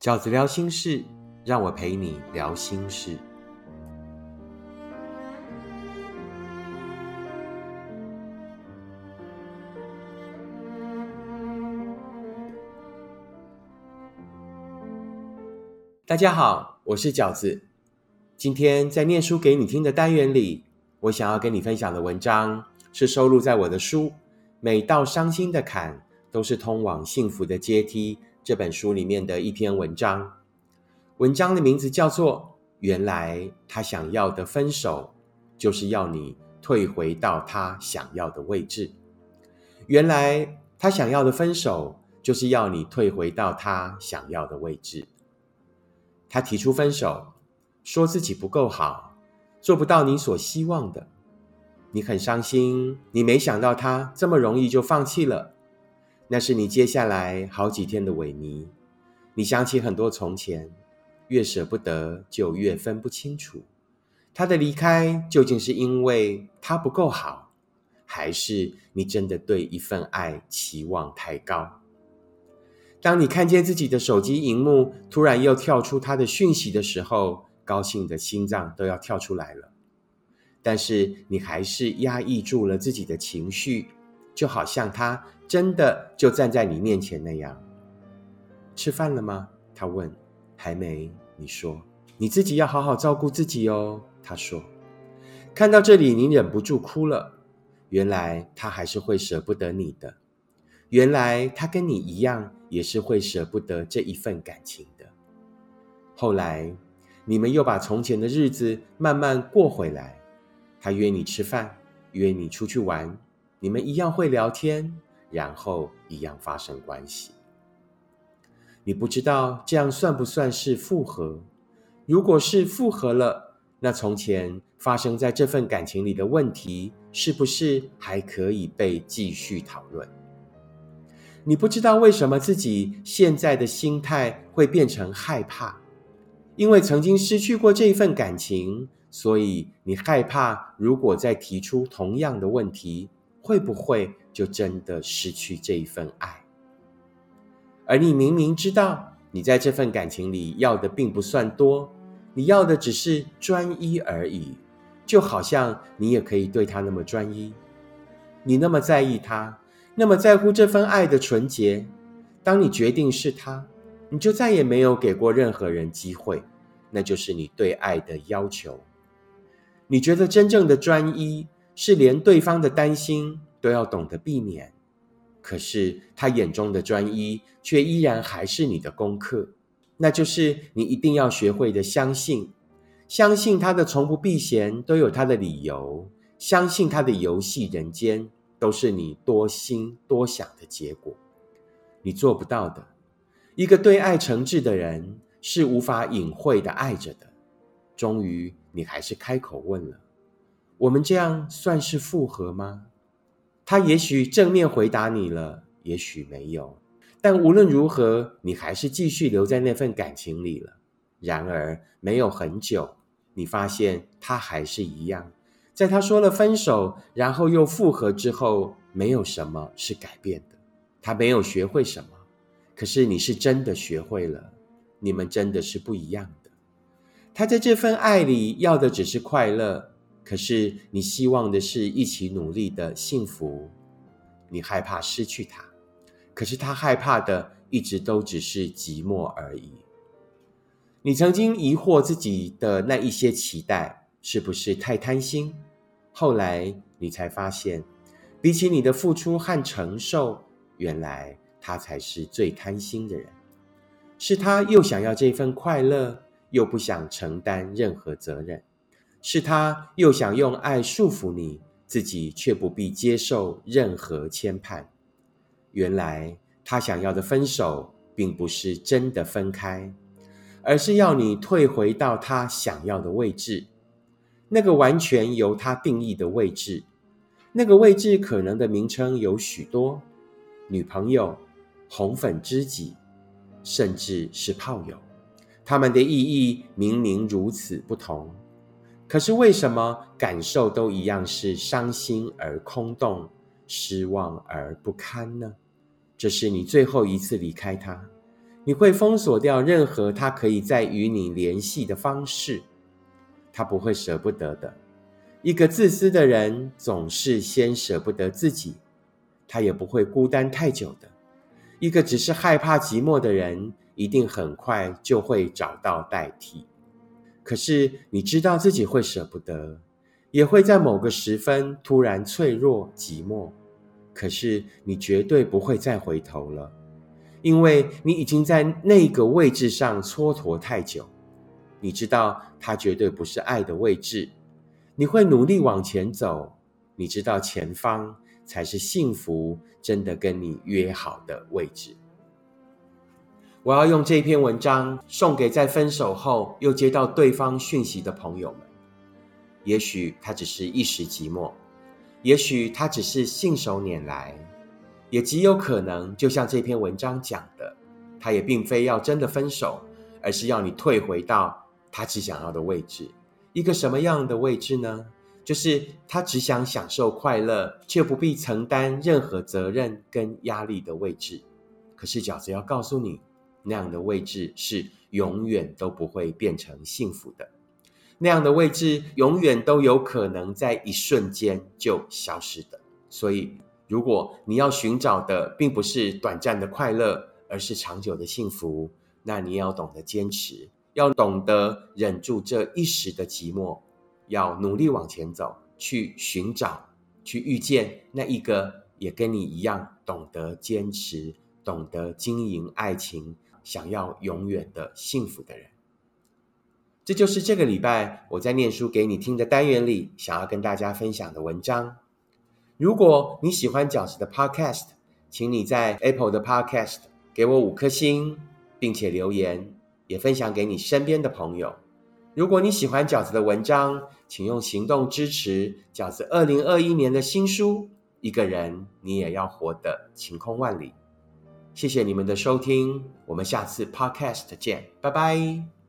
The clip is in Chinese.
饺子聊心事，让我陪你聊心事。大家好，我是饺子。今天在念书给你听的单元里，我想要跟你分享的文章是收录在我的书《每道伤心的坎都是通往幸福的阶梯》这本书里面的一篇文章。文章的名字叫做《原来他想要的分手，就是要你退回到他想要的位置》。原来他想要的分手，就是要你退回到他想要的位置。他提出分手，说自己不够好，做不到你所希望的。你很伤心，你没想到他这么容易就放弃了。那是你接下来好几天的萎靡。你想起很多从前，越舍不得就越分不清楚，他的离开究竟是因为他不够好，还是你真的对一份爱期望太高？当你看见自己的手机荧幕突然又跳出他的讯息的时候，高兴的心脏都要跳出来了。但是你还是压抑住了自己的情绪，就好像他真的就站在你面前那样。吃饭了吗？他问。还没。你说你自己要好好照顾自己哦。他说。看到这里，你忍不住哭了。原来他还是会舍不得你的。原来他跟你一样。也是会舍不得这一份感情的。后来，你们又把从前的日子慢慢过回来。他约你吃饭，约你出去玩，你们一样会聊天，然后一样发生关系。你不知道这样算不算是复合？如果是复合了，那从前发生在这份感情里的问题，是不是还可以被继续讨论？你不知道为什么自己现在的心态会变成害怕，因为曾经失去过这一份感情，所以你害怕，如果再提出同样的问题，会不会就真的失去这一份爱？而你明明知道，你在这份感情里要的并不算多，你要的只是专一而已，就好像你也可以对他那么专一，你那么在意他。那么在乎这份爱的纯洁，当你决定是他，你就再也没有给过任何人机会，那就是你对爱的要求。你觉得真正的专一是连对方的担心都要懂得避免，可是他眼中的专一却依然还是你的功课，那就是你一定要学会的相信，相信他的从不避嫌都有他的理由，相信他的游戏人间。都是你多心多想的结果，你做不到的。一个对爱诚挚的人是无法隐晦的爱着的。终于，你还是开口问了：“我们这样算是复合吗？”他也许正面回答你了，也许没有。但无论如何，你还是继续留在那份感情里了。然而，没有很久，你发现他还是一样。在他说了分手，然后又复合之后，没有什么是改变的。他没有学会什么，可是你是真的学会了。你们真的是不一样的。他在这份爱里要的只是快乐，可是你希望的是一起努力的幸福。你害怕失去他，可是他害怕的一直都只是寂寞而已。你曾经疑惑自己的那一些期待是不是太贪心？后来你才发现，比起你的付出和承受，原来他才是最贪心的人。是他又想要这份快乐，又不想承担任何责任；是他又想用爱束缚你，自己却不必接受任何牵绊。原来他想要的分手，并不是真的分开，而是要你退回到他想要的位置。那个完全由他定义的位置，那个位置可能的名称有许多：女朋友、红粉知己，甚至是炮友。他们的意义明明如此不同，可是为什么感受都一样是伤心而空洞、失望而不堪呢？这是你最后一次离开他，你会封锁掉任何他可以再与你联系的方式。他不会舍不得的。一个自私的人总是先舍不得自己，他也不会孤单太久的。一个只是害怕寂寞的人，一定很快就会找到代替。可是你知道自己会舍不得，也会在某个时分突然脆弱寂寞。可是你绝对不会再回头了，因为你已经在那个位置上蹉跎太久。你知道它绝对不是爱的位置，你会努力往前走。你知道前方才是幸福真的跟你约好的位置。我要用这篇文章送给在分手后又接到对方讯息的朋友们。也许他只是一时寂寞，也许他只是信手拈来，也极有可能就像这篇文章讲的，他也并非要真的分手，而是要你退回到。他只想要的位置，一个什么样的位置呢？就是他只想享受快乐，却不必承担任何责任跟压力的位置。可是饺子要告诉你，那样的位置是永远都不会变成幸福的。那样的位置永远都有可能在一瞬间就消失的。所以，如果你要寻找的并不是短暂的快乐，而是长久的幸福，那你要懂得坚持。要懂得忍住这一时的寂寞，要努力往前走，去寻找，去遇见那一个也跟你一样懂得坚持、懂得经营爱情、想要永远的幸福的人。这就是这个礼拜我在念书给你听的单元里想要跟大家分享的文章。如果你喜欢饺子的 Podcast，请你在 Apple 的 Podcast 给我五颗星，并且留言。也分享给你身边的朋友。如果你喜欢饺子的文章，请用行动支持饺子二零二一年的新书《一个人你也要活得晴空万里》。谢谢你们的收听，我们下次 Podcast 见，拜拜。